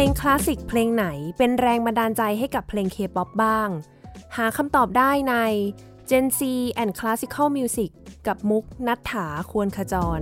เพลงคลาสสิกเพลงไหนเป็นแรงบันดาลใจให้กับเพลงเคป๊อปบ้าง หาคำตอบได้ใน Gen Z and Classical Music กับมุกณัฐถาควรขจร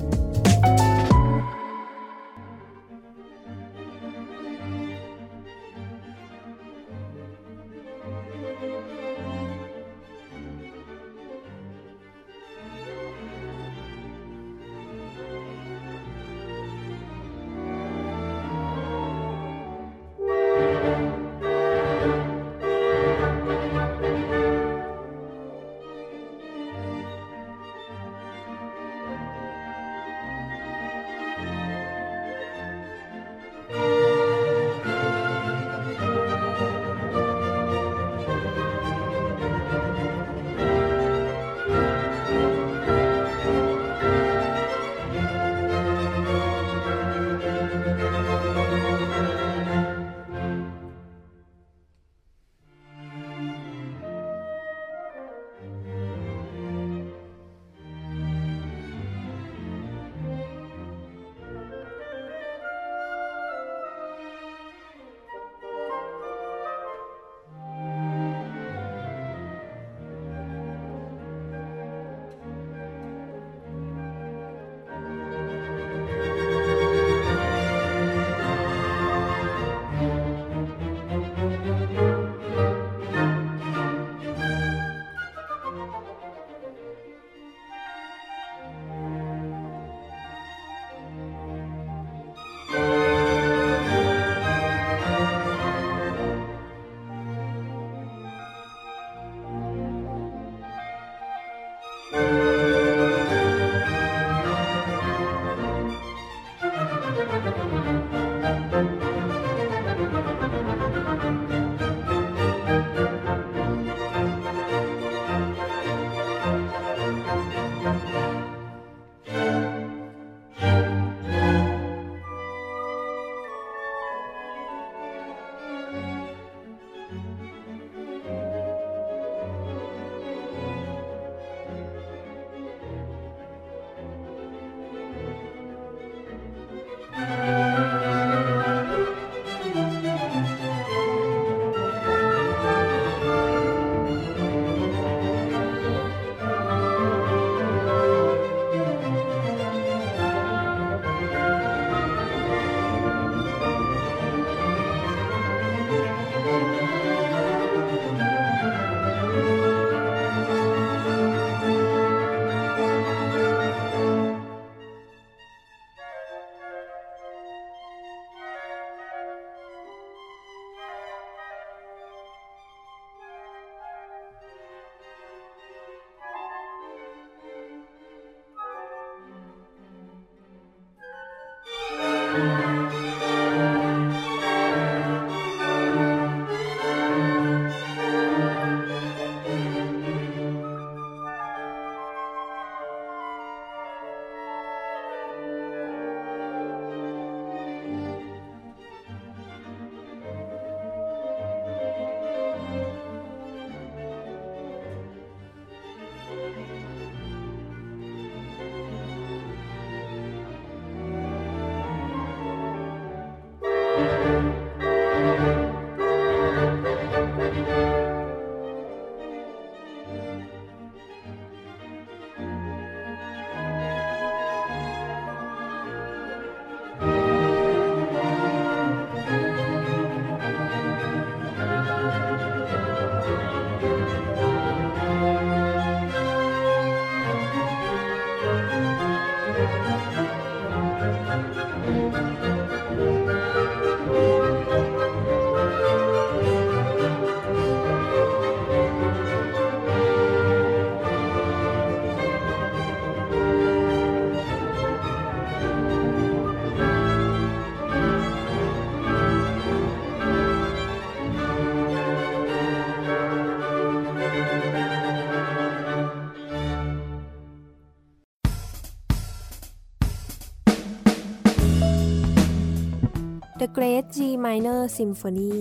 เกร G Minor Symphony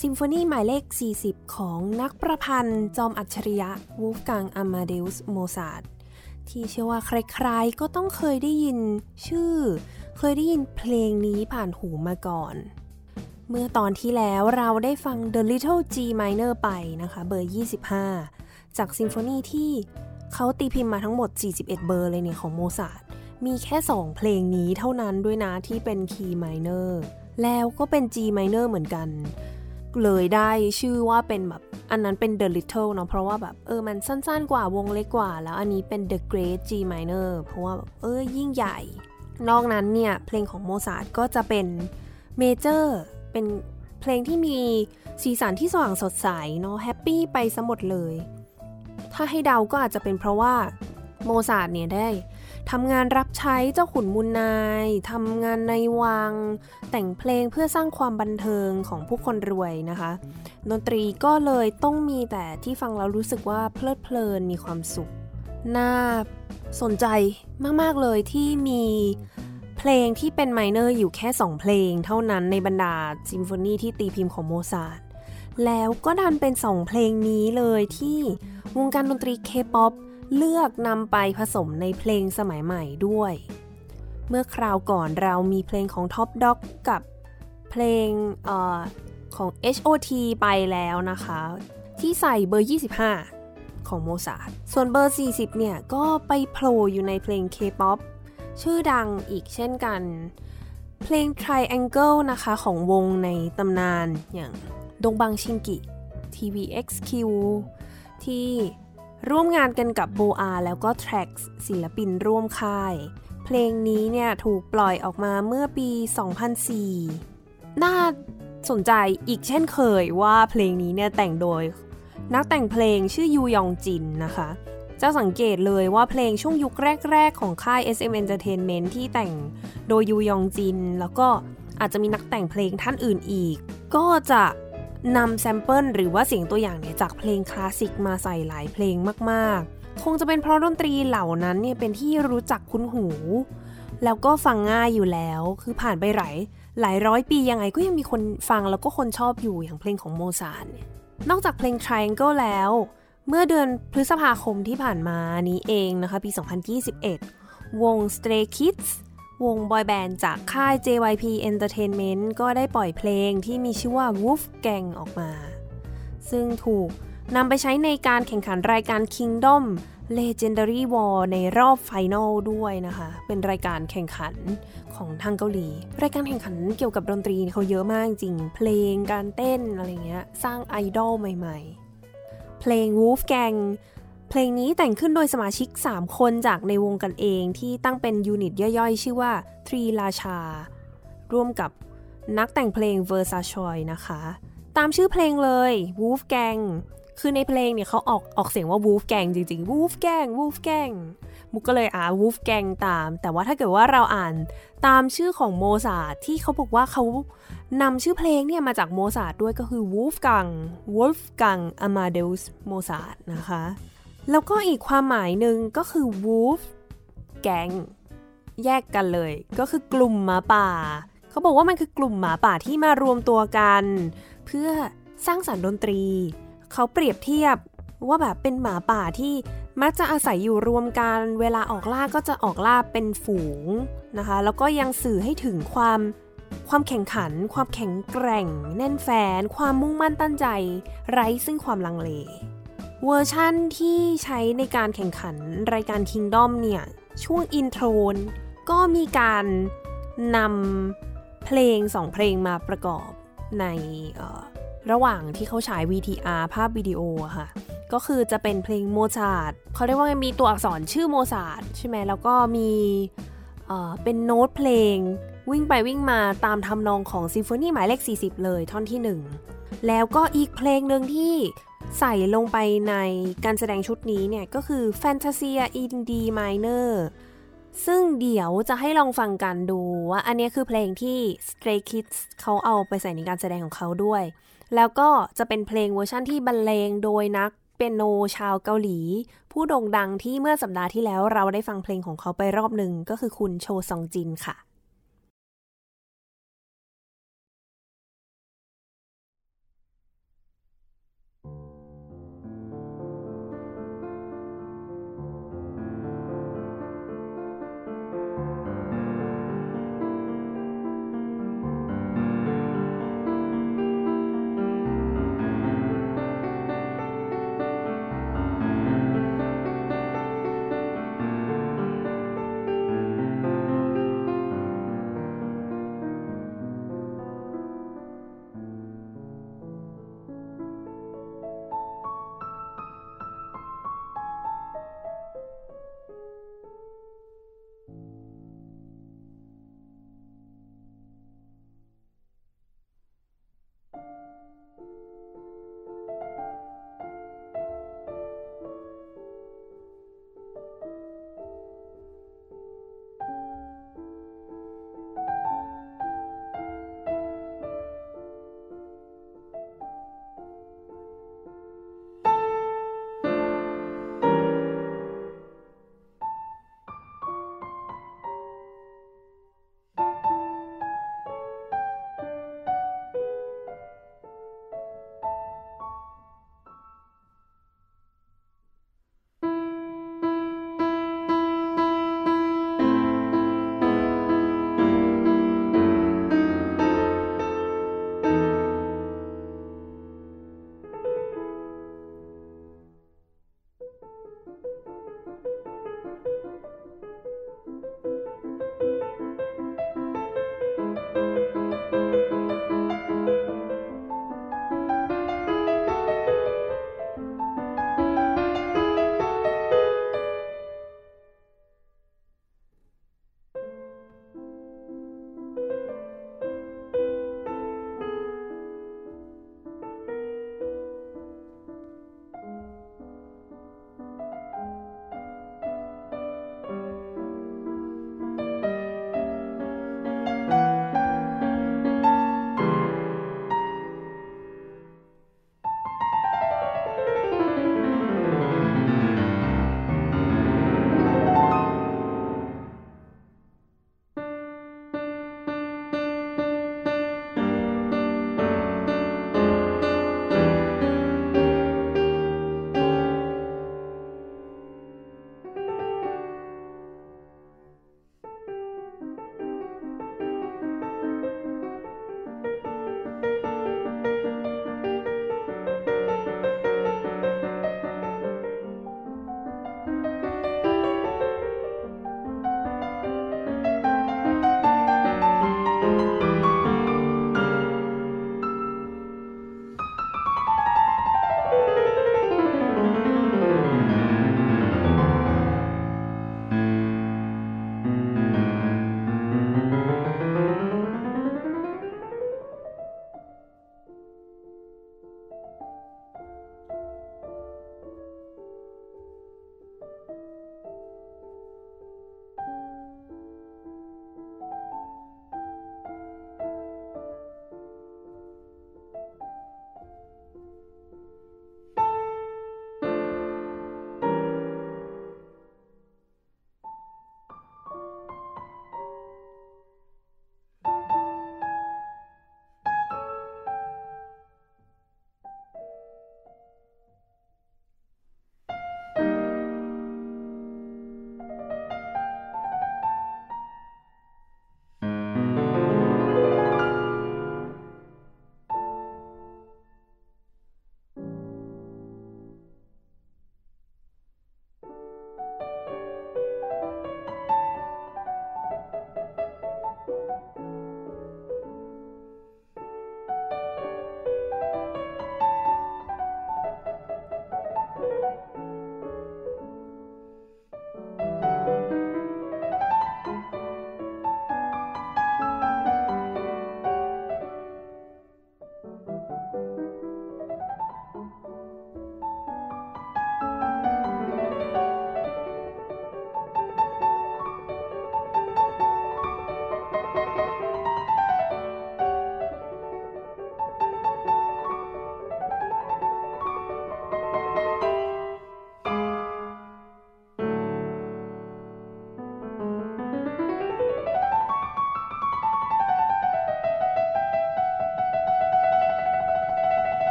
ซิมโฟนีหมายเลข 40 ของนักประพันธ์ จอมอัจฉริยะวูฟกังอามาเดอุสโมซาร์ทที่เชื่อว่าใครๆ ก็ต้องเคยได้ยินชื่อ เคยได้ยินเพลงนี้ผ่านหูมาก่อน เมื่อตอนที่แล้วเราได้ฟัง The Little G Minor ไปนะคะเบอร์ 25 จากซิมโฟนีที่เขาตีพิมพ์มาทั้งหมด 41 เบอร์เลยเนี่ยของโมซาร์ท มีแค่ 2 เพลงนี้เท่านั้นด้วยนะที่เป็นคีย์ minor แล้วก็เป็น G minor เหมือนกัน เลยได้ชื่อว่าเป็นแบบอันนั้นเป็น The Little เนาะเพราะว่าแบบเออมันสั้นๆกว่าวงเล็กกว่า แล้วอันนี้เป็น The Great G minor เพราะว่าเออยิ่งใหญ่ นอกนั้นเนี่ย เพลงของโมซาร์ทก็จะเป็น major เป็นเพลงที่มีสีสันที่สว่างสดใสเนาะ happy ไปซะหมดเลย ถ้าให้เดาก็อาจจะเป็นเพราะว่าโมซาร์ทเนี่ยได้ ทำงานรับใช้เจ้าขุนมูลนาย ทำงานในวัง แต่งเพลงเพื่อสร้างความบันเทิงของผู้คนรวยนะคะ ดนตรีก็เลยต้องมีแต่ที่ฟังแล้วรู้สึกว่าเพลิดเพลินมีความสุข น่าสนใจมาก ๆ เลยที่มีเพลงที่เป็น minor อยู่แค่ 2 เพลงเท่านั้นในบรรดาซิมโฟนีที่ตีพิมพ์ของโมซาร์ทแล้วก็ดันเป็น 2 เพลงนี้เลยที่วงการดนตรีเคป๊อป เลือกนำไปผสมในเพลงสมัยใหม่ด้วย เมื่อคราวก่อนเรามีเพลงของ Top Dog กับเพลงอของ HOT ไปแล้วนะคะ ที่ใส่เบอร์ 25 ของโมซาร์ทส่วนเบอร์ 40 เนี่ย ก็ไปโผล่อยู่ในเพลง K-POP ชื่อดังอีกเช่นกัน เพลง Triangle นะคะของวงในตำนานอย่างดงบังชิงกิ TVXQ ที่ ร่วมงานกันกับโบอาแล้วก็ Trax ศิลปินร่วมค่าย เพลงนี้เนี่ยถูกปล่อยออกมาเมื่อปี 2004 น่าสนใจอีกเช่นเคยว่าเพลงนี้เนี่ยแต่งโดย นักแต่งเพลงชื่อยูยองจินนะคะ จะสังเกตเลยว่าเพลงช่วงยุคแรก ๆ ของค่าย SM Entertainment ที่แต่งโดยยูยองจิน แล้วก็อาจจะมีนักแต่งเพลงท่านอื่นอีก ก็จะ นำ sample หรือว่าเสียงตัวอย่างเนี่ยจากเพลงคลาสสิกมาใส่หลายเพลงมากๆ คงจะเป็นเพราะดนตรีเหล่านั้นเนี่ยเป็นที่รู้จักคุ้นหู แล้วก็ฟังง่ายอยู่แล้ว คือผ่านไปหลายหลายร้อยปียังไงก็ยังมีคนฟังแล้วก็คนชอบอยู่อย่างเพลงของโมซาร์ทเนี่ยนอกจากเพลง Triangle แล้ว เมื่อเดือนพฤษภาคมที่ผ่านมานี้เองนะคะ ปี 2021 วง Stray Kids วงบอยแบนด์จากค่าย JYP Entertainment ก็ได้ปล่อยเพลงที่มีชื่อว่า Wolf Gang ออกมา ซึ่งถูกนำไปใช้ในการแข่งขันรายการ Kingdom Legendary War ในรอบไฟนอลด้วยนะคะ เป็นรายการแข่งขันของทางเกาหลี รายการแข่งขันเกี่ยวกับดนตรีเขาเยอะมากจริง เพลงการเต้นอะไรเงี้ย สร้างไอดอลใหม่ ๆ เพลง Wolf Gang เพลงนี้แต่งขึ้นโดยสมาชิก 3 คนจากในวงกันเองที่ตั้งเป็นยูนิตย่อยๆ ชื่อว่าทรีราชา ร่วมกับนักแต่งเพลงเวอร์ซาชอยนะคะ ตามชื่อเพลงเลย Wolf Gang คือในเพลงเนี่ยเขาออกออกเสียงว่า Wolf Gang จริงๆ Wolf Gang Wolf Gang มุกก็เลยอ่า Wolf Gang ตาม แต่ว่าถ้าเกิดว่าเราอ่านตามชื่อของโมซาทที่เขาบอกว่าเขานำชื่อเพลงเนี่ยมาจากโมซาร์ทด้วยก็คือ Wolfgang Wolfgang Amadeus Mozart นะคะ แล้วก็อีกความหมายหนึ่งก็คือ wolf gang แยกกันเลย ก็คือกลุ่มหมาป่า เขาบอกว่ามันคือกลุ่มหมาป่าที่มารวมตัวกัน เพื่อสร้างสรรค์ดนตรี เขาเปรียบเทียบว่าแบบเป็นหมาป่าที่มักจะอาศัยอยู่รวมกัน เวลาออกล่าก็จะออกล่าเป็นฝูงนะคะ แล้วก็ยังสื่อให้ถึงความความแข่งขัน ความแข็งแกร่ง แน่นแฟ้น ความมุ่งมั่นตั้งใจ ไร้ซึ่งความลังเล เวอร์ชั่นที่ใช้ในการแข่งขันรายการ Kingdom เนี่ย ช่วง intro ก็มีการนำเพลงสองเพลงมาประกอบในระหว่างที่เขาฉาย VTR ภาพวิดีโอค่ะ ก็คือจะเป็นเพลงโมซาร์ทเขาเรียกว่ามีตัวอักษรชื่อโมซาร์ทใช่ไหมแล้วก็มีเป็นโน้ตเพลงวิ่งไปวิ่งมาตามทำนองของซิมโฟนีหมายเลข 40 เลยท่อนที่ 1 แล้วก็อีกเพลงหนึ่งที่ ใส่ลงไปในการแสดงชุดนี้เนี่ย ก็คือ Fantasia in D minor ซึ่งเดี๋ยวจะให้ลองฟังกันดูว่าอันนี้คือเพลงที่ Stray Kids เขาเอาไปใส่ในการแสดงของเขาด้วย แล้วก็จะเป็นเพลงเวอร์ชั่นที่บรรเลงโดยนักเปียโนชาวเกาหลี ผู้โด่งดังที่เมื่อสัปดาห์ที่แล้วเราได้ฟังเพลงของเขาไปรอบหนึ่งก็คือคุณโชซองจินค่ะ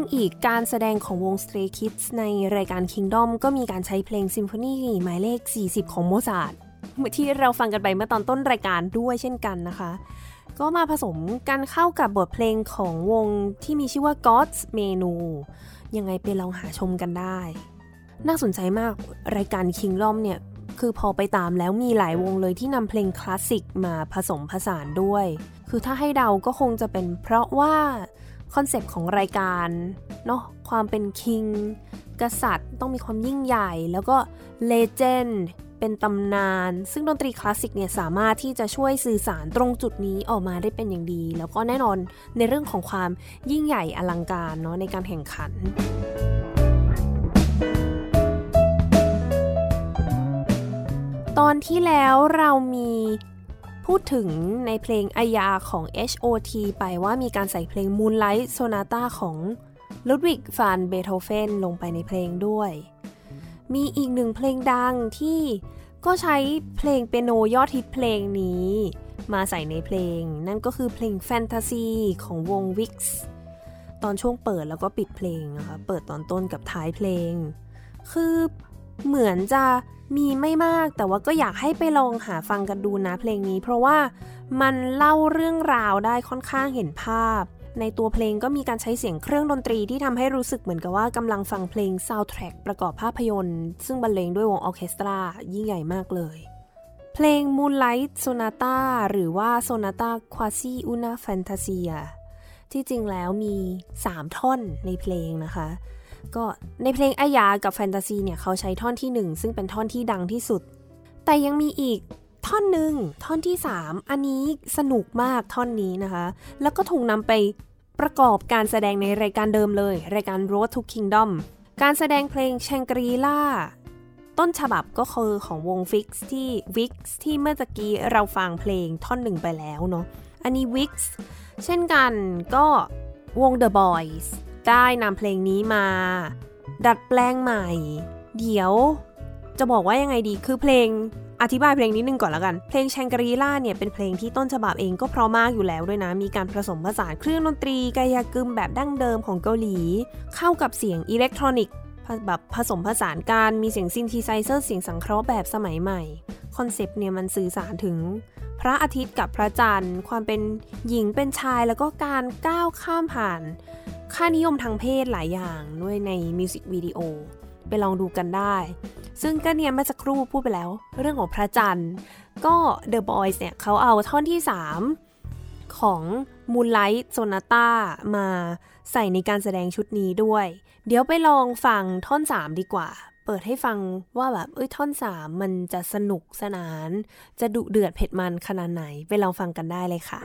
อีกการแสดงของวง Stray Kids ในรายการ Kingdom ก็มีการใช้เพลงซิมโฟนีหมายเลข 40 ของโมซาร์ทที่เราฟังกันไปเมื่อตอนต้นรายการด้วยเช่นกันนะคะ ก็มาผสมกันเข้ากับบทเพลงของวงที่มีชื่อว่า God's Menu ยังไงไปลองหาชมกันได้ น่าสนใจมากรายการ Kingdom เนี่ยคือพอไปตามแล้วมีหลายวงเลยที่นำเพลงคลาสสิกมาผสมผสานด้วย คือถ้าให้เดาก็คงจะเป็นเพราะว่า concept ของรายการเนาะความเป็น king กษัตริย์ต้องมีความยิ่งใหญ่ แล้วก็ legend เป็นตำนาน ซึ่งดนตรีคลาสสิกเนี่ยสามารถที่จะช่วยสื่อสารตรงจุดนี้ออกมาได้เป็นอย่างดี แล้วก็แน่นอนในเรื่องของความยิ่งใหญ่อลังการเนาะในการแข่งขันตอนที่แล้วเรามี พูดถึงในเพลงอายาของ H.O.T ไปว่ามีการใส่เพลง Moonlight Sonata ของลุดวิกฟานเบโธเฟนลงไปในเพลงด้วย มีอีกหนึ่งเพลงดังที่ก็ใช้เพลงเปียโนยอดฮิตเพลงนี้ มาใส่ในเพลง นั่นก็คือเพลงแฟนตาซีของวง Wix ตอนช่วงเปิดแล้วก็ปิดเพลงนะคะ เปิดตอนต้นกับท้ายเพลง คือ เหมือนจะมีไม่มากแต่ว่าก็อยากให้ไปลองหาฟังกันดูนะเพลงนี้ เพราะว่ามันเล่าเรื่องราวได้ค่อนข้างเห็นภาพ ในตัวเพลงก็มีการใช้เสียงเครื่องดนตรีที่ทำให้รู้สึกเหมือนกับว่ากำลังฟังเพลงซาวด์แทร็กประกอบภาพยนตร์ ซึ่งบรรเลงด้วยวงออเคสตรายิ่งใหญ่มากเลย เพลง Moonlight Sonata หรือว่า Sonata Quasi una Fantasia ที่จริงแล้วมี 3 ท่อนในเพลงนะคะ ก็ในเพลงอายากับแฟนตาซีเนี่ยเขาใช้ท่อนที่ 1 ซึ่งเป็นท่อนที่ดังที่สุด แต่ยังมีอีกท่อนหนึ่งท่อนที่ 3 อันนี้สนุกมากท่อนนี้นะคะ แล้วก็ถูกนำไปประกอบการแสดงในรายการเดิมเลย รายการ Road to Kingdom การแสดงเพลงแชงกรีล่าต้นฉบับก็คือของวง Fix ที่ Vix ที่เมื่อตะกี้เราฟังเพลงท่อนหนึ่งไปแล้วเนาะอันนี้ Vix เช่นกันก็วง The Boyz ได้นำเพลงนี้มา ดัดแปลงใหม่ เดี๋ยว จะบอกว่ายังไงดีคือเพลงอธิบายเพลงนิดนึงก่อนแล้วกัน เพลง Shangri-La เนี่ยเป็นเพลงที่ต้นฉบับเองก็เพราะมากอยู่แล้วด้วยนะ มีการผสมผสานเครื่องดนตรีคายากึมแบบดั้งเดิมของเกาหลี เข้ากับเสียงอิเล็กทรอนิกส์แบบผสมผสานการมีเสียง synthesizer เสียงสังเคราะห์แบบสมัยใหม่ concept เนี่ยมันสื่อสารถึง พระอาทิตย์กับพระจันทร์ ความเป็นหญิงเป็นชายแล้วก็การก้าวข้ามผ่าน ค่านิยมทางเพศหลายอย่างด้วยในมิวสิกวิดีโอไปลองดูกันได้ ซึ่งก็เนี่ยเมื่อสักครู่พูดไปแล้ว เรื่องของพระจันทร์ ก็ The Boyz เนี่ยเขาเอาท่อนที่ 3 ของ Moonlight Sonata มาใส่ในการแสดงชุดนี้ด้วย เดี๋ยวไปลองฟังท่อน 3 ดีกว่า เปิดให้ฟังว่าแบบเอ้ยท่อน 3 มันจะสนุกสนาน จะดุเดือดเผ็ดมันขนาดไหน ไปลองฟังกันได้เลยค่ะ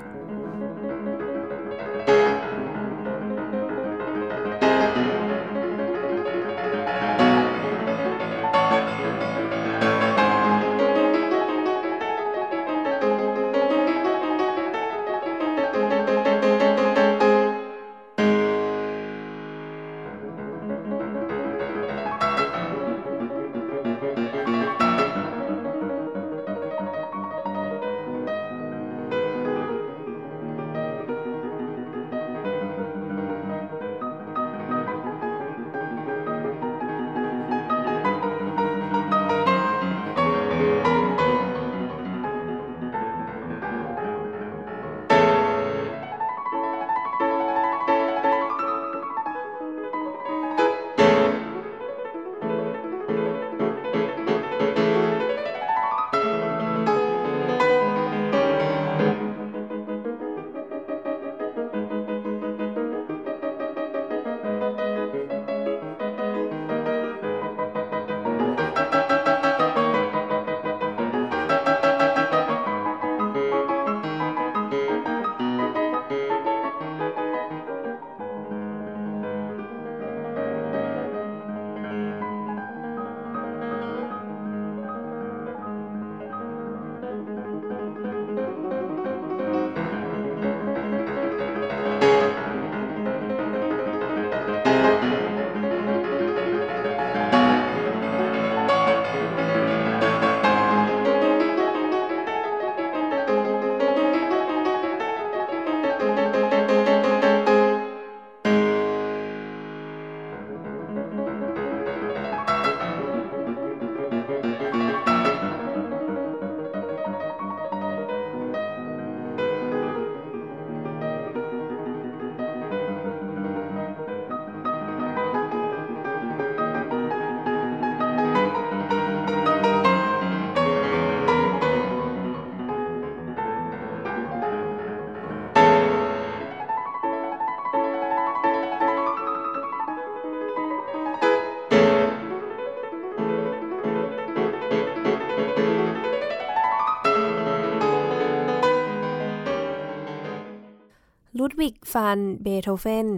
ฟานเบโธเฟน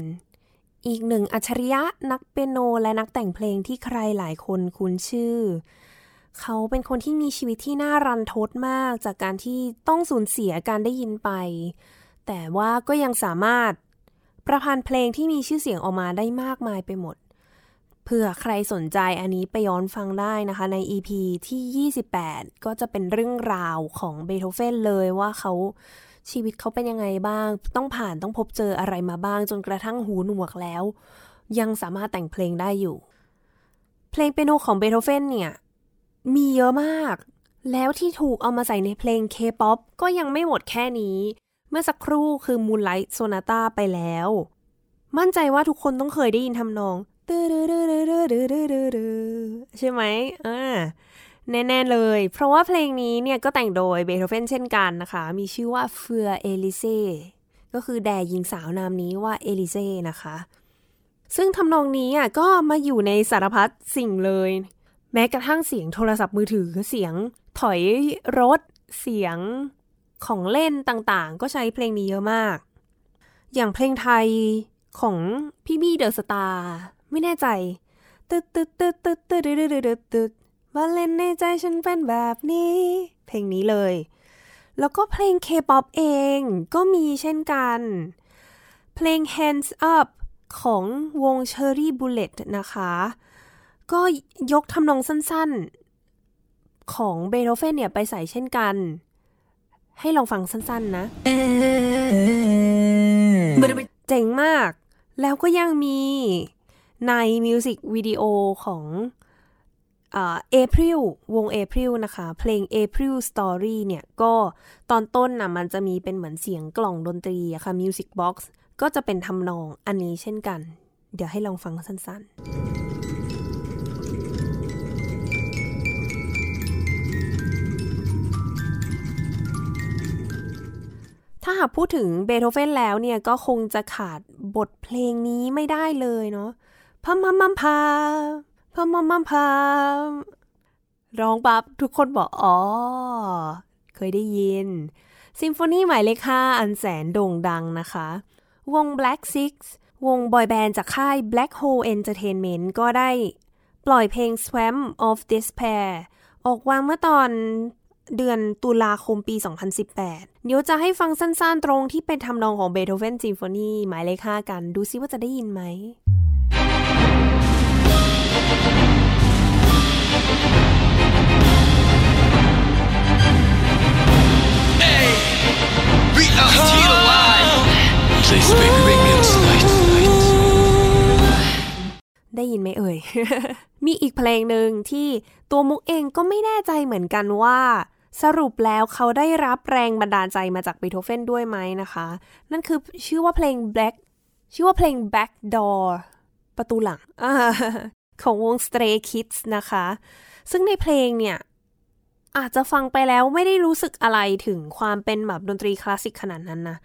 อีกหนึ่งอัจฉริยะนักเปียโนและนักแต่งเพลงที่ใครหลายคนคุ้นชื่อ เขาเป็นคนที่มีชีวิตที่น่ารันทดมากจากการที่ต้องสูญเสียการได้ยินไป แต่ว่าก็ยังสามารถประพันธ์เพลงที่มีชื่อเสียงออกมาได้มากมายไปหมด เผื่อใครสนใจอันนี้ไปย้อนฟังได้นะคะใน EP ที่ 28 ก็จะเป็นเรื่องราวของเบโธเฟนเลยว่าเขา ชีวิตเขาเป็นยังไงบ้าง ต้องผ่านต้องพบเจออะไรมาบ้าง จนกระทั่งหูหนวกแล้ว ยังสามารถแต่งเพลงได้อยู่ เพลงเปียโนของเบโธเฟนเนี่ย มีเยอะมาก แล้วที่ถูกเอามาใส่ในเพลงเคป๊อปก็ยังไม่หมดแค่นี้ เมื่อสักครู่คือ Moonlight Sonata ไปแล้ว มั่นใจว่าทุกคนต้องเคยได้ยินทำนองใช่ไหมอ่า แน่ๆเลย เพราะว่าเพลงนี้เนี่ยก็แต่งโดยเบโธเฟนเช่นกันนะคะ มีชื่อว่าเฟือเอลิเซ่ก็คือแด่หญิงสาวนามนี้ว่าเอลิเซ่นะคะ ซึ่งทำนองนี้อะก็มาอยู่ในสารพัดสิ่งเลย แม้กระทั่งเสียงโทรศัพท์มือถือเสียงถอยรถ เสียงของเล่นต่างๆ ก็ใช้เพลงนี้เยอะมาก อย่างเพลงไทยของพี่บี้เดอะสตาร์ไม่แน่ใจตึ๊ดตึ๊ดตึ๊ดตึ๊ดตึ๊ดตึ๊ดตึ๊ด ตึ๊ดมาเล่นในใจฉันเป็นแบบนี้ เพลงนี้เลย แล้วก็เพลงเคป๊อปเองก็มีเช่นกัน เพลง Hands Up ของวง Cherry Bullet นะคะ ก็ยกทำนองสั้นๆ ของเบโธเฟนเนี่ยไปใส่เช่นกัน ให้ลองฟังสั้นๆนะ เจ๋งมาก แล้วก็ยังมีในมิวสิกวิดีโอของ เอพริลวงเอพริลนะคะ เพลง April Story เนี่ย ก็ตอนต้นนะมันจะมีเป็นเหมือนเสียงกล่องดนตรีอะค่ะ Music Box ก็จะเป็นทำนองอันนี้เช่นกัน เดี๋ยวให้ลองฟังสั้นๆถ้าหากพูดถึงเบโธเฟนแล้วเนี่ยก็คงจะขาดบทเพลงนี้ไม่ได้เลยเนาะพัมพัมพัมพา พมมัมพามร้องปั๊บทุกคนบอกอ๋อ เคยได้ยิน ซิมโฟนีหมายเลขห้าอันแสนโด่งดังนะคะ วง Black Six วงบอยแบนด์จากค่าย Black Hole Entertainment ก็ได้ปล่อยเพลง Swamp of Despair ออกวางเมื่อตอนเดือนตุลาคมปี 2018 เดี๋ยวจะให้ฟังสั้นๆตรงที่เป็นทำนองของเบโธเฟนซิมโฟนีหมายเลขห้ากัน ดูซิว่าจะได้ยินไหม ได้ยินไหมเอ่ย มีอีกเพลงหนึ่งที่ตัวมุกเองก็ไม่แน่ใจเหมือนกันว่า สรุปแล้วเขาได้รับแรงบันดาลใจมาจากเบโธเฟนด้วยไหมนะคะ นั่นคือชื่อว่าเพลง Black ชื่อว่าเพลง Back Door ประตูหลังของวง Stray Kids นะคะ ซึ่งในเพลงเนี่ย อาจจะฟังไปแล้วไม่ได้รู้สึกอะไรถึงความเป็นแบบดนตรีคลาสสิกขนาดนั้นนะ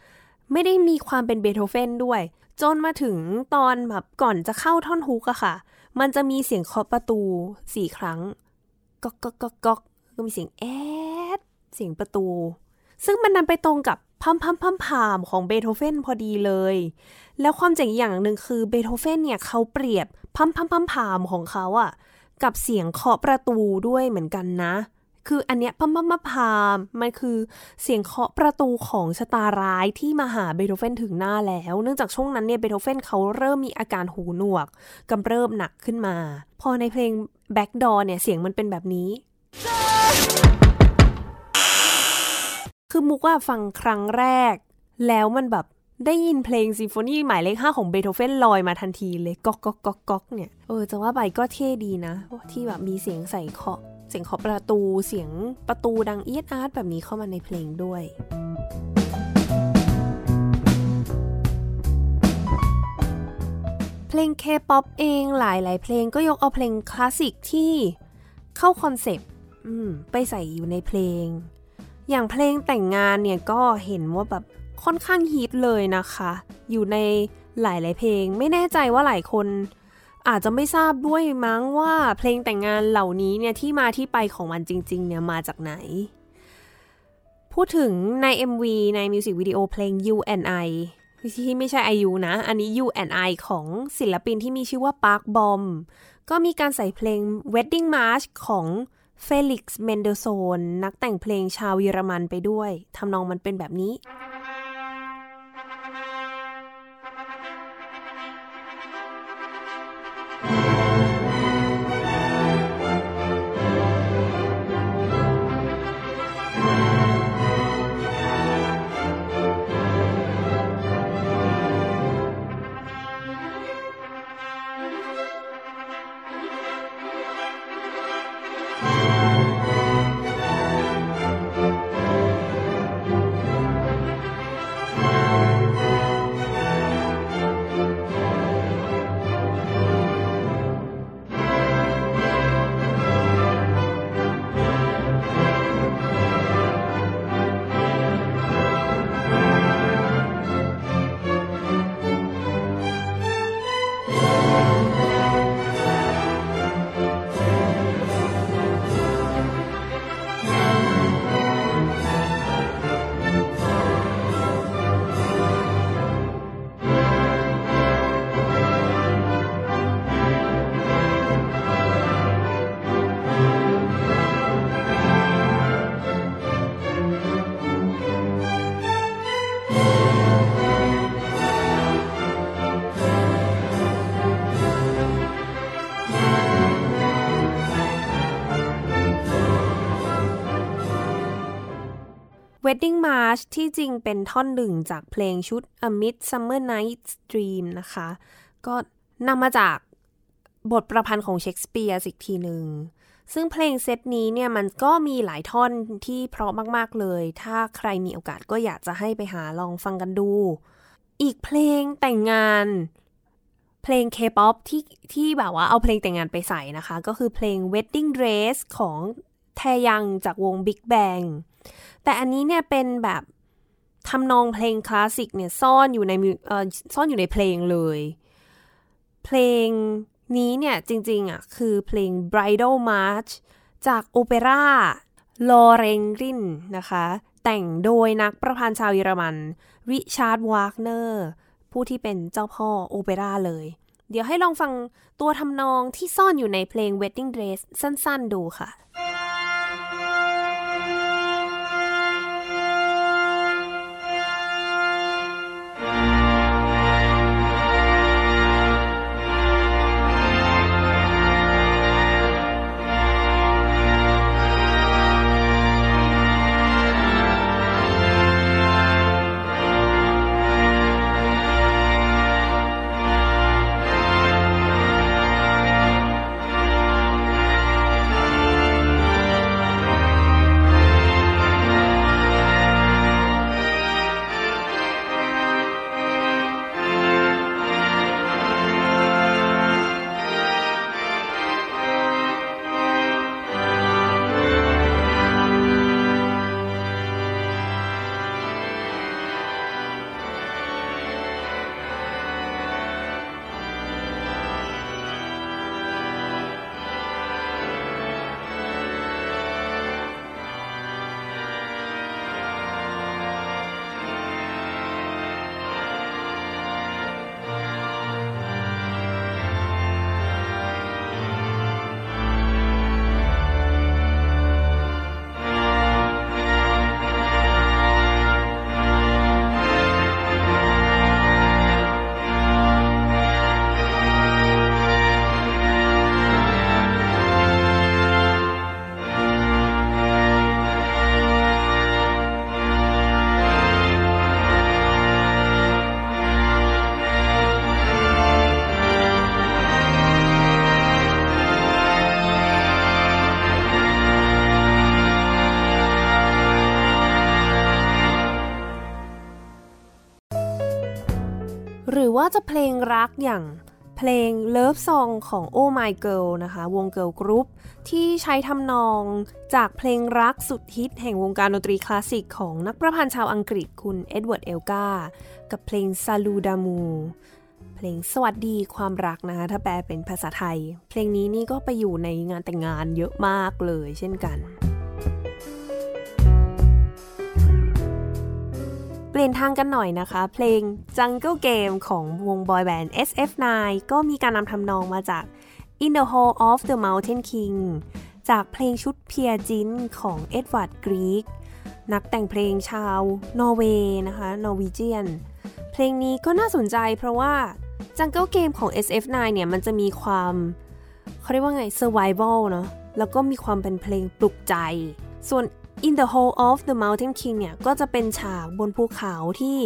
ไม่ได้มีความเป็นเบโธเฟนด้วย จนมาถึงตอนแบบก่อนจะเข้าท่อนฮุกอะค่ะ มันจะมีเสียงเคาะประตูสี่ครั้งก๊อกก๊อกก๊อกก๊อกก็มีเสียงแอดเสียงประตู ซึ่งมันนันไปตรงกับพัมพัมพัมพามของเบโธเฟนพอดีเลย แล้วความเจ๋งอย่างหนึ่งคือเบโธเฟนเนี่ยเขาเปรียบพัมพัมพัมพามของเขาอะกับเสียงเคาะประตูด้วยเหมือนกันนะ คืออันเนี้ยพัมพัมพามมันคือเสียงเคาะประตูของชะตาร้ายที่มาหาเบโธเฟนถึงหน้าแล้ว เนื่องจากช่วงนั้นเนี่ยเบโธเฟนเขาเริ่มมีอาการหูหนวกกำเริบหนักขึ้นมา พอในเพลง Backdoor เนี่ยเสียงมันเป็นแบบนี้ คือมุกว่าฟังครั้งแรก แล้วมันแบบได้ยินเพลงซิมโฟนีหมายเลขห้าของเบโธเฟนลอยมาทันทีเลยก๊อกก๊อกก๊อกก๊อกเนี่ย เออจะว่าไปก็เท่ดีนะ ที่แบบมีเสียงใส่เคาะ เสียงเคาะประตูเสียงประตูดังเอี๊ยดอ๊าดแบบนี้เข้ามาในเพลงด้วยเพลงเคป๊อปเองหลาย ๆ เพลงก็ยกเอาเพลงคลาสสิกที่เข้า concept ไปใส่อยู่ในเพลง อย่างเพลงแต่งงานเนี่ยก็เห็นว่าแบบค่อนข้างฮิตเลยนะคะ อยู่ในหลาย ๆ เพลงไม่แน่ใจว่าหลายคน อาจจะไม่ทราบด้วยมั้งว่าเพลงแต่งงานเหล่านี้เนี่ยที่มาที่ไปของมันจริง ๆ เนี่ยมาจากไหน พูดถึงใน MV ในมิวสิกวิดีโอเพลง You and I ที่ไม่ใช่ IU นะ อันนี้ You and I ของศิลปินที่มีชื่อว่าปาร์คบอมก็มีการใส่เพลง Wedding March ของเฟลิกซ์เมนเดลโซนนักแต่งเพลงชาวเยอรมันไปด้วยทำนองมันเป็นแบบนี้ Wedding March ที่จริงเป็นท่อนหนึ่งจากเพลงชุด A Midsummer Night's Dream นะคะ ก็นำมาจากบทประพันธ์ของเชคสเปียร์อีกทีหนึ่ง ซึ่งเพลงเซตนี้เนี่ยมันก็มีหลายท่อนที่เพราะมาก ๆ เลย ถ้าใครมีโอกาสก็อยากจะให้ไปหาลองฟังกันดู อีกเพลงแต่งงาน เพลง K-POP ที่ที่แบบว่าเอาเพลงแต่งงานไปใส่นะคะ ก็คือเพลง Wedding Dress ของแทยังจากวง Big Bang แต่อันนี้เนี่ยเป็นแบบทำนองเพลงคลาสสิกเนี่ยซ่อนอยู่ในเอ่อซ่อนอยู่ในเพลงเลย เพลงนี้เนี่ยจริงๆอะคือเพลง Bridal March จากโอเปร่าโลเฮนกรินนะคะ แต่งโดยนักประพันธ์ชาวเยอรมัน ริชาร์ดวากเนอร์ ผู้ที่เป็นเจ้าพ่อโอเปร่าเลย เดี๋ยวให้ลองฟังตัวทำนองที่ซ่อนอยู่ในเพลง Wedding Dress สั้นๆดูค่ะ ว่าจะเพลงรักอย่างเพลง Love Song ของ Oh My Girl นะคะ วง Girl Group ที่ใช้ทำนองจากเพลงรักสุดฮิตแห่งวงการดนตรีคลาสสิกของนักประพันธ์ชาวอังกฤษคุณเอ็ดเวิร์ดเอลกากับเพลง Salut d'amour เพลงสวัสดีความรักนะคะถ้าแปลเป็นภาษาไทย เพลงนี้นี่ก็ไปอยู่ในงานแต่งงานเยอะมากเลยเช่นกัน เปลี่ยนทางกันหน่อยนะคะ เพลง Jungle Game ของวงบอยแบนด์ SF9 ก็มีการนำทำนองมาจาก In the Hall of the Mountain King จากเพลงชุด Peer Gynt ของ Edvard Grieg นักแต่งเพลงชาวนอร์เวย์นะคะ Norwegian เพลงนี้ก็น่าสนใจเพราะว่า Jungle Game ของ SF9 เนี่ยมันจะมีความเขาเรียกว่าไง survival เนาะแล้วก็มีความเป็นเพลงปลุกใจ ส่วน In the Hole of the Mountain King เนี่ยก็จะเป็นฉากบนภูเขาที่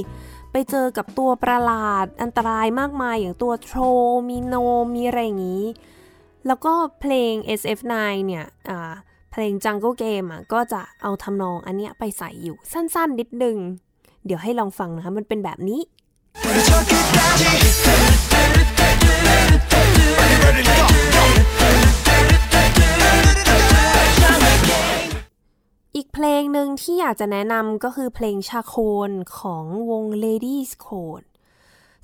ไปเจอกับตัวประหลาดอันตรายมากมายอย่างตัวโทรมีโนมีอะไรอย่างนี้ แล้วก็เพลง SF9 เนี่ยเพลง Jungle Game อะก็จะเอาทำนองอันเนี้ยไปใส่อยู่สั้นๆนิดนึง เดี๋ยวให้ลองฟังนะคะมันเป็นแบบนี้อีก เพลงหนึ่งที่อยากจะแนะนำก็คือเพลง Chaconne ของวง Ladies Code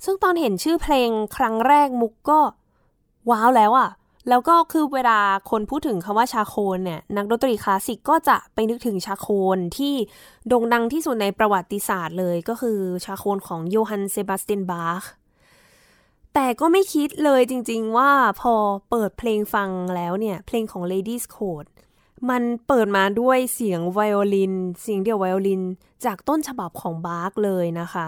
ซึ่งตอนเห็นชื่อเพลงครั้งแรกมุกก็ ว้าวแล้วอะ่ะ แล้วก็คือเวลาคนพูดถึงคำว่า Chaconne เนี่ย นักดนตรีคลาสสิกก็จะไปนึกถึง Chaconne ที่โด่งดังที่สุดในประวัติศาสตร์เลยก็คือ Chaconne ของ Johann Sebastian Bachแต่ก็ไม่คิดเลยจริงๆว่าพอเปิดเพลงฟังแล้วเนี่ย เพลงของ Ladies Code มันเปิดมาด้วยเสียงไวโอลิน เสียงเดี่ยวไวโอลิน จากต้นฉบับของบาร์กเลยนะคะ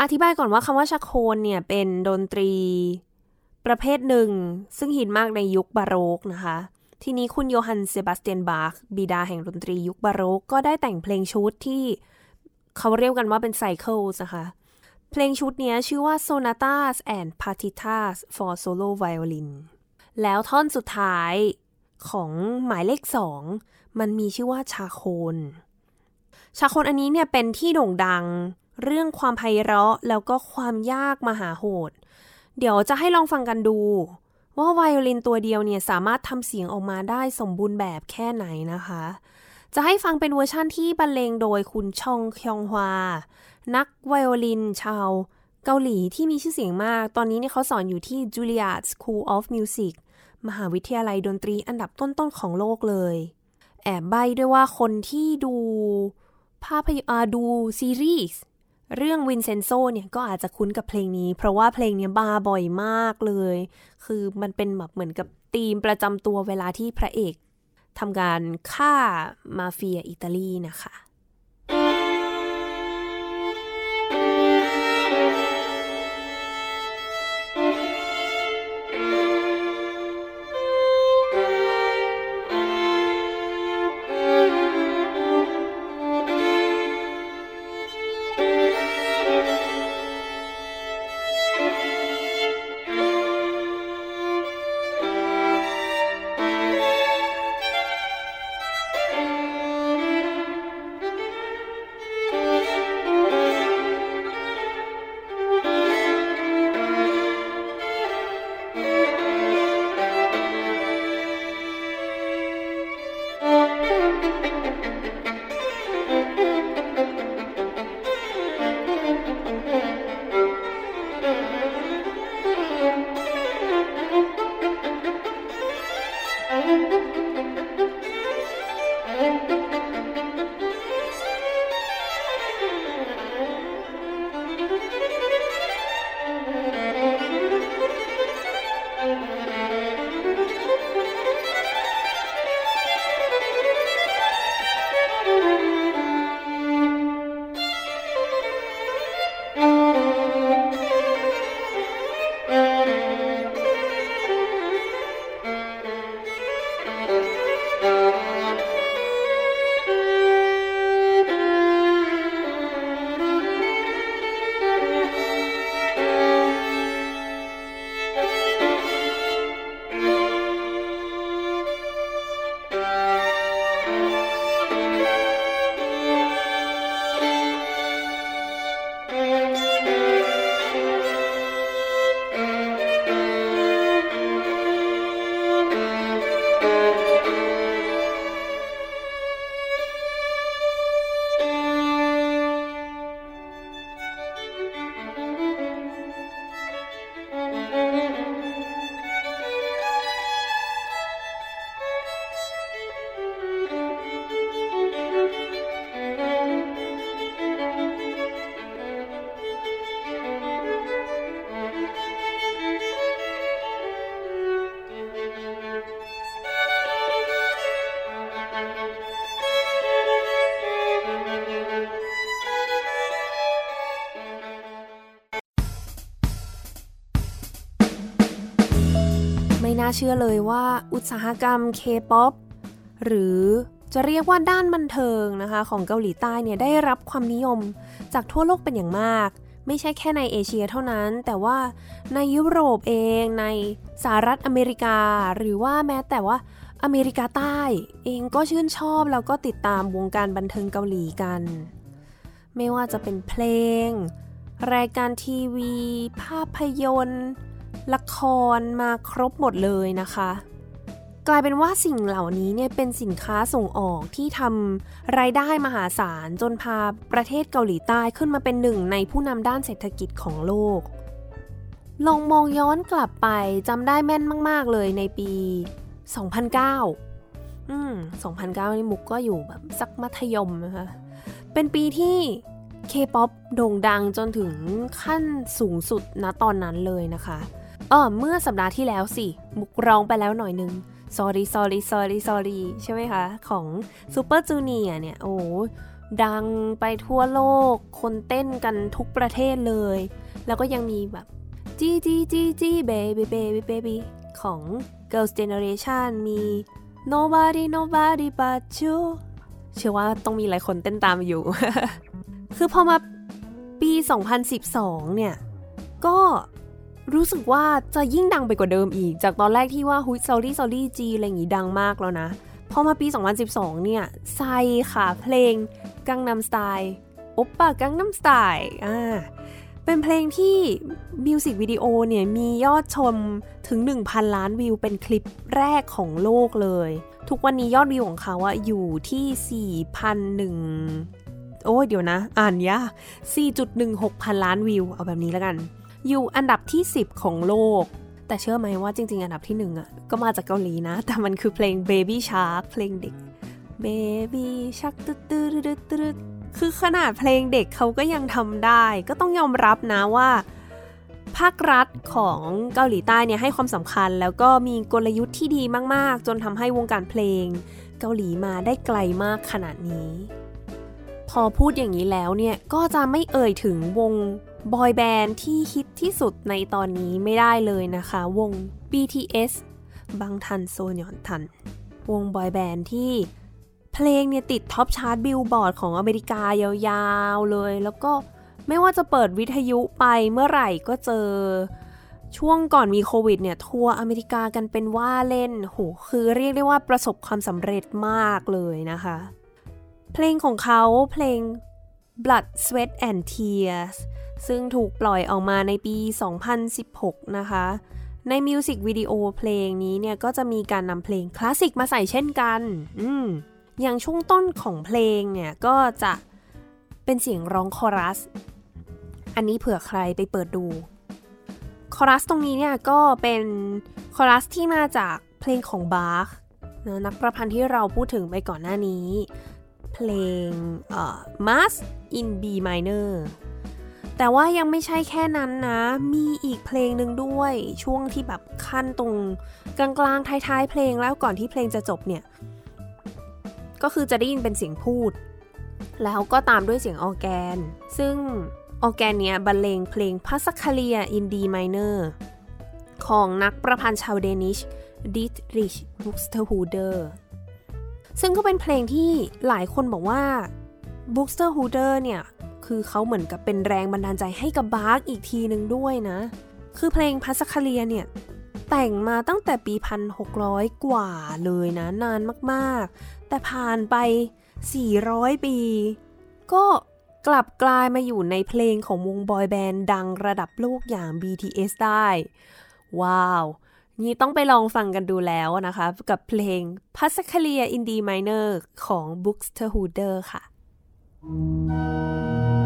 อธิบายก่อนว่าคำว่า Chaconne เนี่ยเป็นดนตรีประเภทหนึ่ง ซึ่งฮิตมากในยุคบาโรกนะคะ ทีนี้คุณ Johann Sebastian Bach บิดาแห่งดนตรียุคบาโรกก็ได้แต่งเพลงชุดที่เขาเรียกกันว่าเป็นไซเคิลนะคะ เพลงชุดนี้ชื่อว่า Sonatas and Partitas for Solo Violin แล้วท่อนสุดท้าย ของหมายเลขสองมันมีชื่อว่าชาโคนชาโคนอันนี้เนี่ยเป็นที่โด่งดังเรื่องความไพเราะแล้วก็ความยากมหาโหด เดี๋ยวจะให้ลองฟังกันดู ว่าไวโอลินตัวเดียวเนี่ยสามารถทำเสียงออกมาได้สมบูรณ์แบบแค่ไหนนะคะ จะให้ฟังเป็นเวอร์ชั่นที่บรรเลงโดยคุณชองคยองฮวา นักไวโอลินชาวเกาหลีที่มีชื่อเสียงมาก ตอนนี้เนี่ยเขาสอนอยู่ที่ Juilliard School of Music มหาวิทยาลัยดนตรีอันดับต้นๆของโลกเลย แอบใบ้ด้วยว่าคนที่ดูภาพยนตร์ดูซีรีส์เรื่อง Vincenzo เนี่ยก็อาจจะคุ้นกับเพลงนี้ เพราะว่าเพลงนี้มาบ่อยมากเลย คือมันเป็นแบบเหมือนกับธีมประจำตัวเวลาที่พระเอกทำการฆ่ามาเฟียอิตาลีนะคะาเชื่อเลยว่าอุตสาหกรรมเคป๊อปหรือจะเรียกว่าด้านบันเทิงนะคะของเกาหลีใต้เนี่ยได้รับความนิยมจากทั่วโลกเป็นอย่างมาก ไม่ใช่แค่ในเอเชียเท่านั้น แต่ว่าในยุโรปเองในสหรัฐอเมริกา หรือว่าแม้แต่ว่าอเมริกาใต้ เองก็ชื่นชอบแล้วก็ติดตามวงการบันเทิงเกาหลีกัน ไม่ว่าจะเป็นเพลง รายการทีวี ภาพยนตร์ ละครมาครบหมดเลยนะคะ กลายเป็นว่าสิ่งเหล่านี้เนี่ยเป็นสินค้าส่งออกที่ทำรายได้มหาศาลจนพาประเทศเกาหลีใต้ขึ้นมาเป็นหนึ่งในผู้นำด้านเศรษฐกิจของโลก ลองมองย้อนกลับไปจำได้แม่นมาก ๆ เลยในปี 2009 อืม 2009 นี่มุกก็อยู่แบบสักมัธยมนะคะ เป็นปีที่เคป๊อปโด่งดังจนถึงขั้นสูงสุดณตอนนั้นเลยนะคะ อ๋อเมื่อสัปดาห์ที่แล้วสิ มุกร้องไปแล้วหน่อยนึง sorry sorry sorry sorry ใช่ไหมคะ ของ Super Junior เนี่ย โอ้ดังไปทั่วโลก คนเต้นกันทุกประเทศเลย แล้วก็ยังมีแบบจี้จี้จี้จี้เบบีเบบีเบบีของ Girls Generation มี nobody nobody but you เชื่อว่าต้องมีหลายคนเต้นตามอยู่ คือพอมาปี 2012 เนี่ย ก็ รู้สึกว่าจะยิ่งดังไปกว่าเดิมอีก จากตอนแรกที่ว่าฮุยซอรี่ซอรี่จีอะไรอย่างงี้ดังมากแล้วนะ พอมาปี 2012 เนี่ยไซค่ะเพลงกังนำสไตล์โอปป้ากังนำสไตล์อ่าเป็นเพลงที่มิวสิกวิดีโอเนี่ยมียอดชมถึง 1,000 ล้านวิวเป็นคลิปแรกของโลกเลย ทุกวันนี้ยอดวิวของเขาอะอยู่ที่ 4,001 โอ้ยเดี๋ยวนะ อ่านยาก 4.16 พันล้านวิว เอาแบบนี้แล้วกัน อยู่อันดับที่ 10 ของโลก แต่เชื่อไหมว่าจริง ๆ อันดับที่หนึ่งอะก็มาจากเกาหลีนะ แต่มันคือเพลง Baby Shark เพลงเด็ก Baby Shark ตึ๊ดตึ๊ดตึ๊ดตึ๊ดคือขนาดเพลงเด็กเขาก็ยังทำได้ ก็ต้องยอมรับนะว่าภาครัฐของเกาหลีใต้เนี่ยให้ความสำคัญ แล้วก็มีกลยุทธ์ที่ดีมาก ๆ จนทำให้วงการเพลง เกาหลีมาได้ไกลมากขนาดนี้ พอพูดอย่างนี้แล้วเนี่ยก็จะไม่เอ่ยถึงวง บอยแบนด์ที่ฮิตที่สุดในตอนนี้ไม่ได้เลยนะคะ วง BTS บังทันโซนยอนดัน วงบอยแบนด์ที่เพลงเนี่ยติด top chart Billboard ของอเมริกายาวๆเลย แล้วก็ไม่ว่าจะเปิดวิทยุไปเมื่อไหร่ก็เจอ ช่วงก่อนมีโควิดเนี่ย ทัวร์อเมริกากันเป็นว่าเล่นโหคือเรียกได้ว่าประสบความสำเร็จมากเลยนะคะ เพลงของเขาเพลง Blood Sweat and Tears ซึ่งถูกปล่อยออกมาในปี 2016 นะคะ ในมิวสิกวิดีโอเพลงนี้เนี่ย ก็จะมีการนำเพลงคลาสสิกมาใส่เช่นกัน อืมอย่างช่วงต้นของเพลงเนี่ย ก็จะเป็นเสียงร้องคอรัส อันนี้เผื่อใครไปเปิดดู คอรัสตรงนี้เนี่ย ก็เป็นคอรัสที่มาจากเพลงของบาร์นะนักประพันธ์ที่เราพูดถึงไปก่อนหน้านี้ เพลง Mass in B minor แต่ว่ายังไม่ใช่แค่นั้นนะ มีอีกเพลงหนึ่งด้วย ช่วงที่แบบขั้นตรงกลางๆท้ายๆเพลงแล้วก่อนที่เพลงจะจบเนี่ย ก็คือจะได้ยินเป็นเสียงพูด แล้วก็ตามด้วยเสียงออร์แกน ซึ่งออร์แกนเนี้ยบรรเลงเพลง Passacaglia in D minor ของนักประพันธ์ชาว Danish Dieterich Buxtehude ซึ่งก็เป็นเพลงที่หลายคนบอกว่า Buxtehude เนี่ย คือเขาเหมือนกับเป็นแรงบันดาลใจให้กับบาร์กอีกทีหนึ่งด้วยนะ คือเพลงพัสคาเลียเนี่ย แต่งมาตั้งแต่ปี 1600 กว่าเลยนะ นานมากๆ แต่ผ่านไป 400 ปี ก็กลับกลายมาอยู่ในเพลงของวงบอยแบนด์ดังระดับโลกอย่าง BTS ได้ ว้าว นี่ต้องไปลองฟังกันดูแล้วนะคะ กับเพลง p a s c a l i a in D minor ของ Buxtehude ค่ะ thank you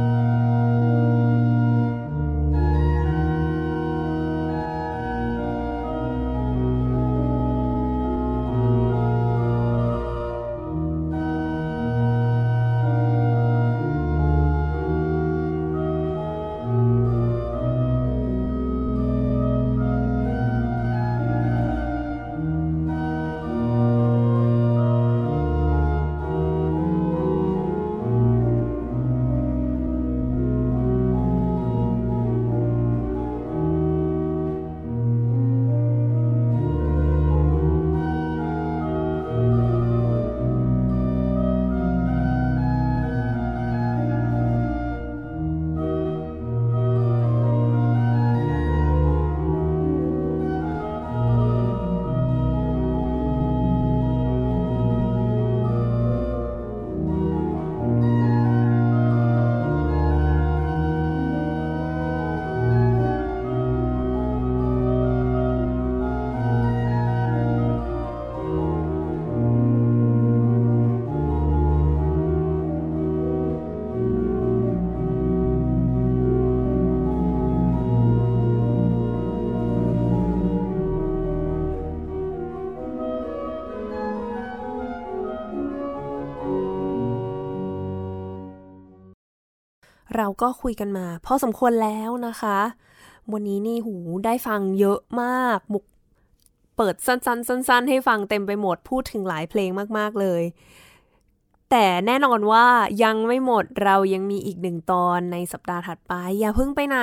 เราก็คุยกันมาพอสมควรแล้วนะคะ วันนี้นี่หูได้ฟังเยอะมากมุกเปิดสั้นๆสั้นๆให้ฟังเต็มไปหมดพูดถึงหลายเพลงมากๆเลย แต่แน่นอนว่ายังไม่หมดเรายังมีอีกหนึ่งตอนในสัปดาห์ถัดไป อย่าเพิ่งไปไหน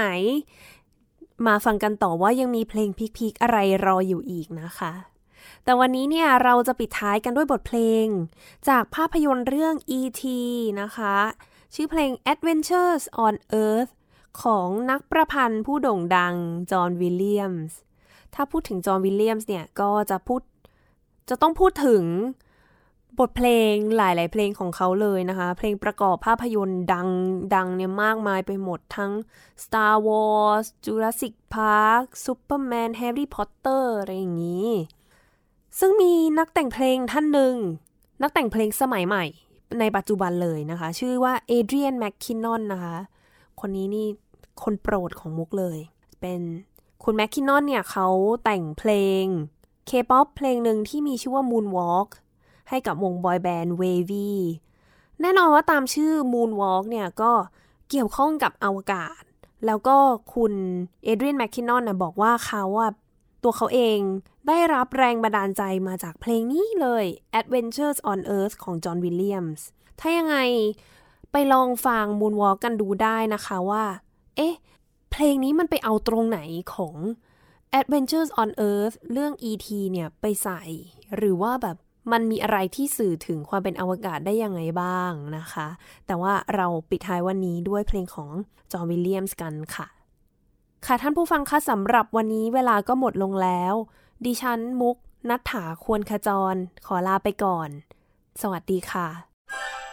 มาฟังกันต่อว่ายังมีเพลงพิกๆอะไรรออยู่อีกนะคะ แต่วันนี้เนี่ยเราจะปิดท้ายกันด้วยบทเพลง จากภาพยนตร์เรื่อง E.T. นะคะ ชื่อเพลง Adventures on Earth ของนักประพันธ์ผู้โด่งดัง จอห์นวิลเลียมส์ถ้าพูดถึงจอห์นวิลเลียมส์เนี่ย ก็จะพูด จะต้องพูดถึงบทเพลงหลาย ๆ เพลงของเขาเลยนะคะ เพลงประกอบภาพยนตร์ดังดังเนี่ยมากมายไปหมดทั้ง Star Wars Jurassic Park Superman Harry Potter อะไรอย่างนี้ ซึ่งมีนักแต่งเพลงท่านหนึ่ง นักแต่งเพลงสมัยใหม่ ในปัจจุบันเลยนะคะ ชื่อว่า Adrian McKinnon นะคะ คนนี้นี่คนโปรดของมุกเลย เป็นคุณ McKinnon เนี่ยเขาแต่งเพลงเคป๊อปเพลงหนึ่งที่มีชื่อว่า Moonwalk ให้กับวงบอยแบนด์ WayV แน่นอนว่าตามชื่อ Moonwalk เนี่ยก็เกี่ยวข้องกับอวกาศ แล้วก็คุณเอเดรียนแมคคินนอนนะบอกว่าเขาอะตัวเขาเอง ได้รับแรงบันดาลใจมาจากเพลงนี้เลย Adventures on Earth ของจอห์นวิลเลียมส์ถ้ายังไงไปลองฟัง Moonwalk กันดูได้นะคะว่า เอ๊ะ เพลงนี้มันไปเอาตรงไหนของ Adventures on Earth เรื่อง E.T. เนี่ยไปใส่ หรือว่าแบบมันมีอะไรที่สื่อถึงความเป็นอวกาศได้ยังไงบ้างนะคะ แต่ว่าเราปิดท้ายวันนี้ด้วยเพลงของจอห์นวิลเลียมส์กันค่ะ ค่ะท่านผู้ฟังคะสำหรับวันนี้เวลาก็หมดลงแล้ว ดิฉันมุกนัฐถาควรขจร ขอลาไปก่อน สวัสดีค่ะ「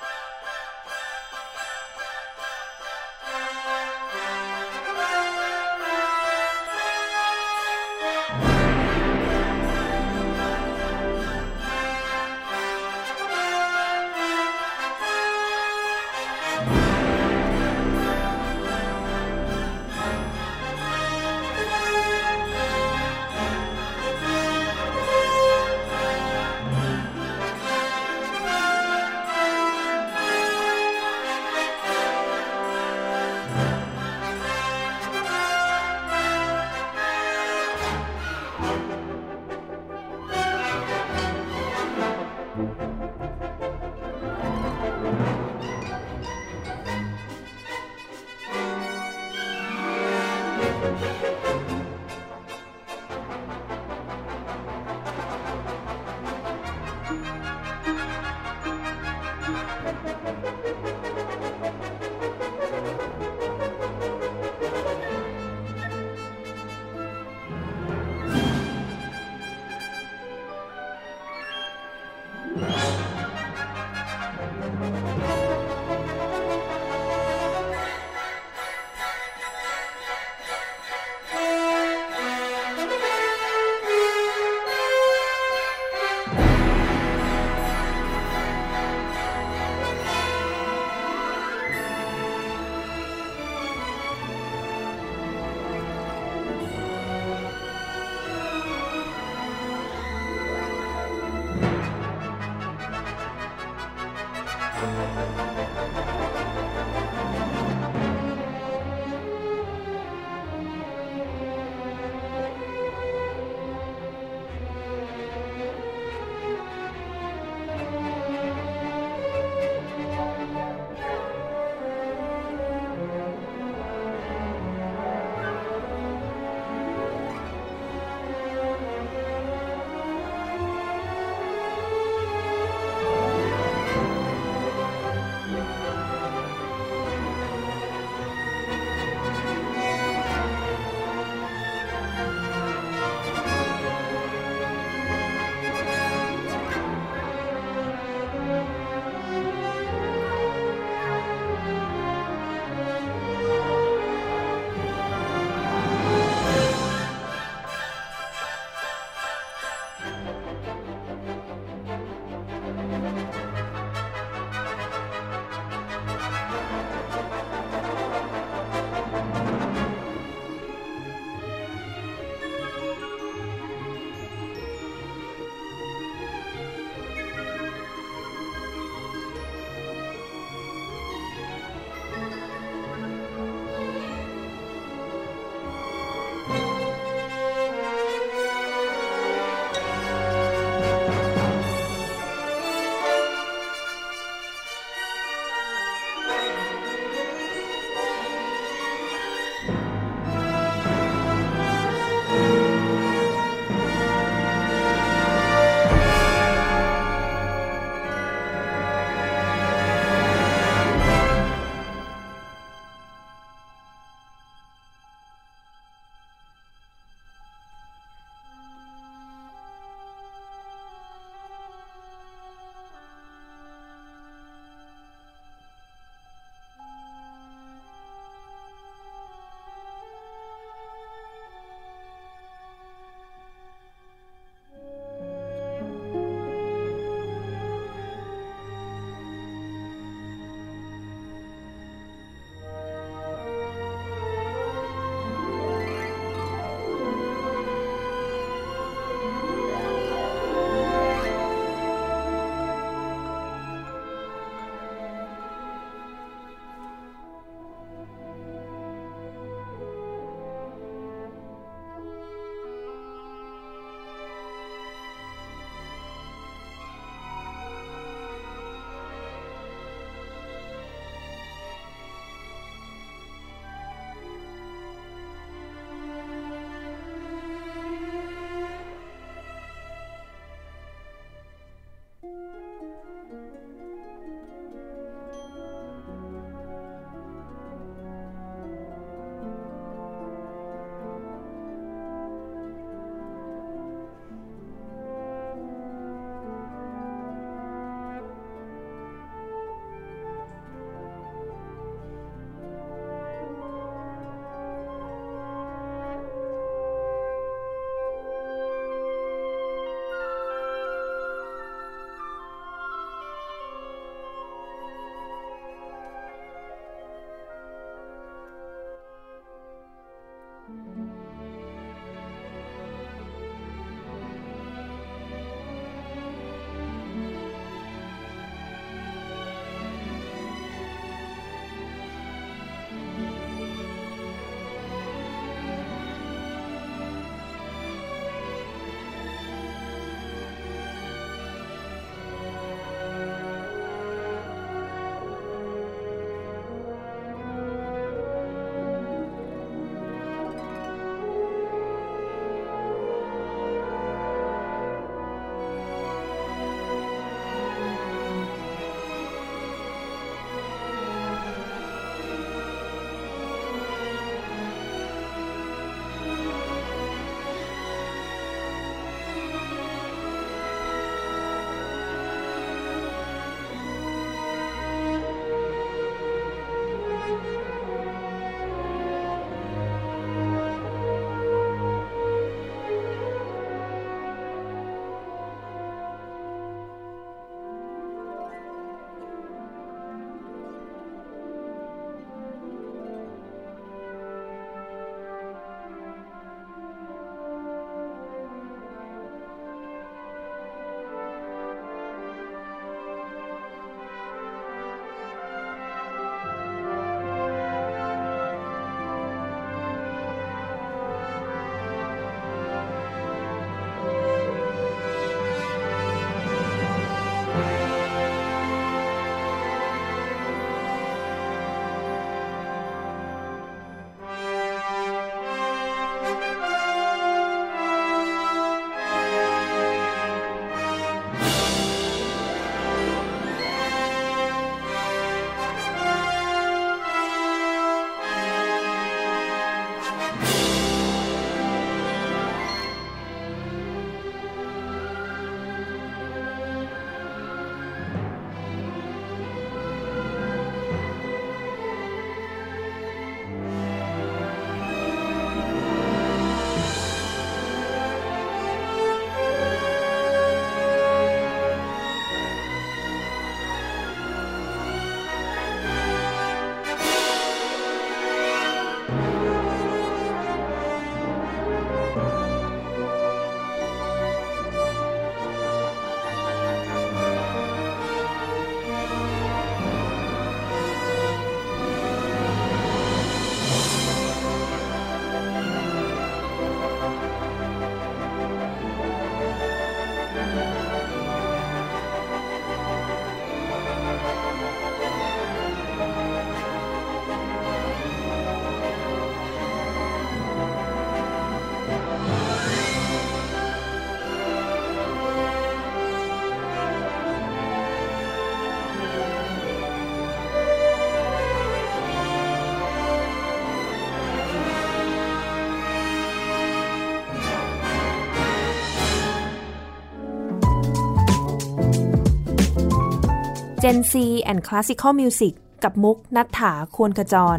Gen C and Classical Music กับมุกนัฐถาควรขจร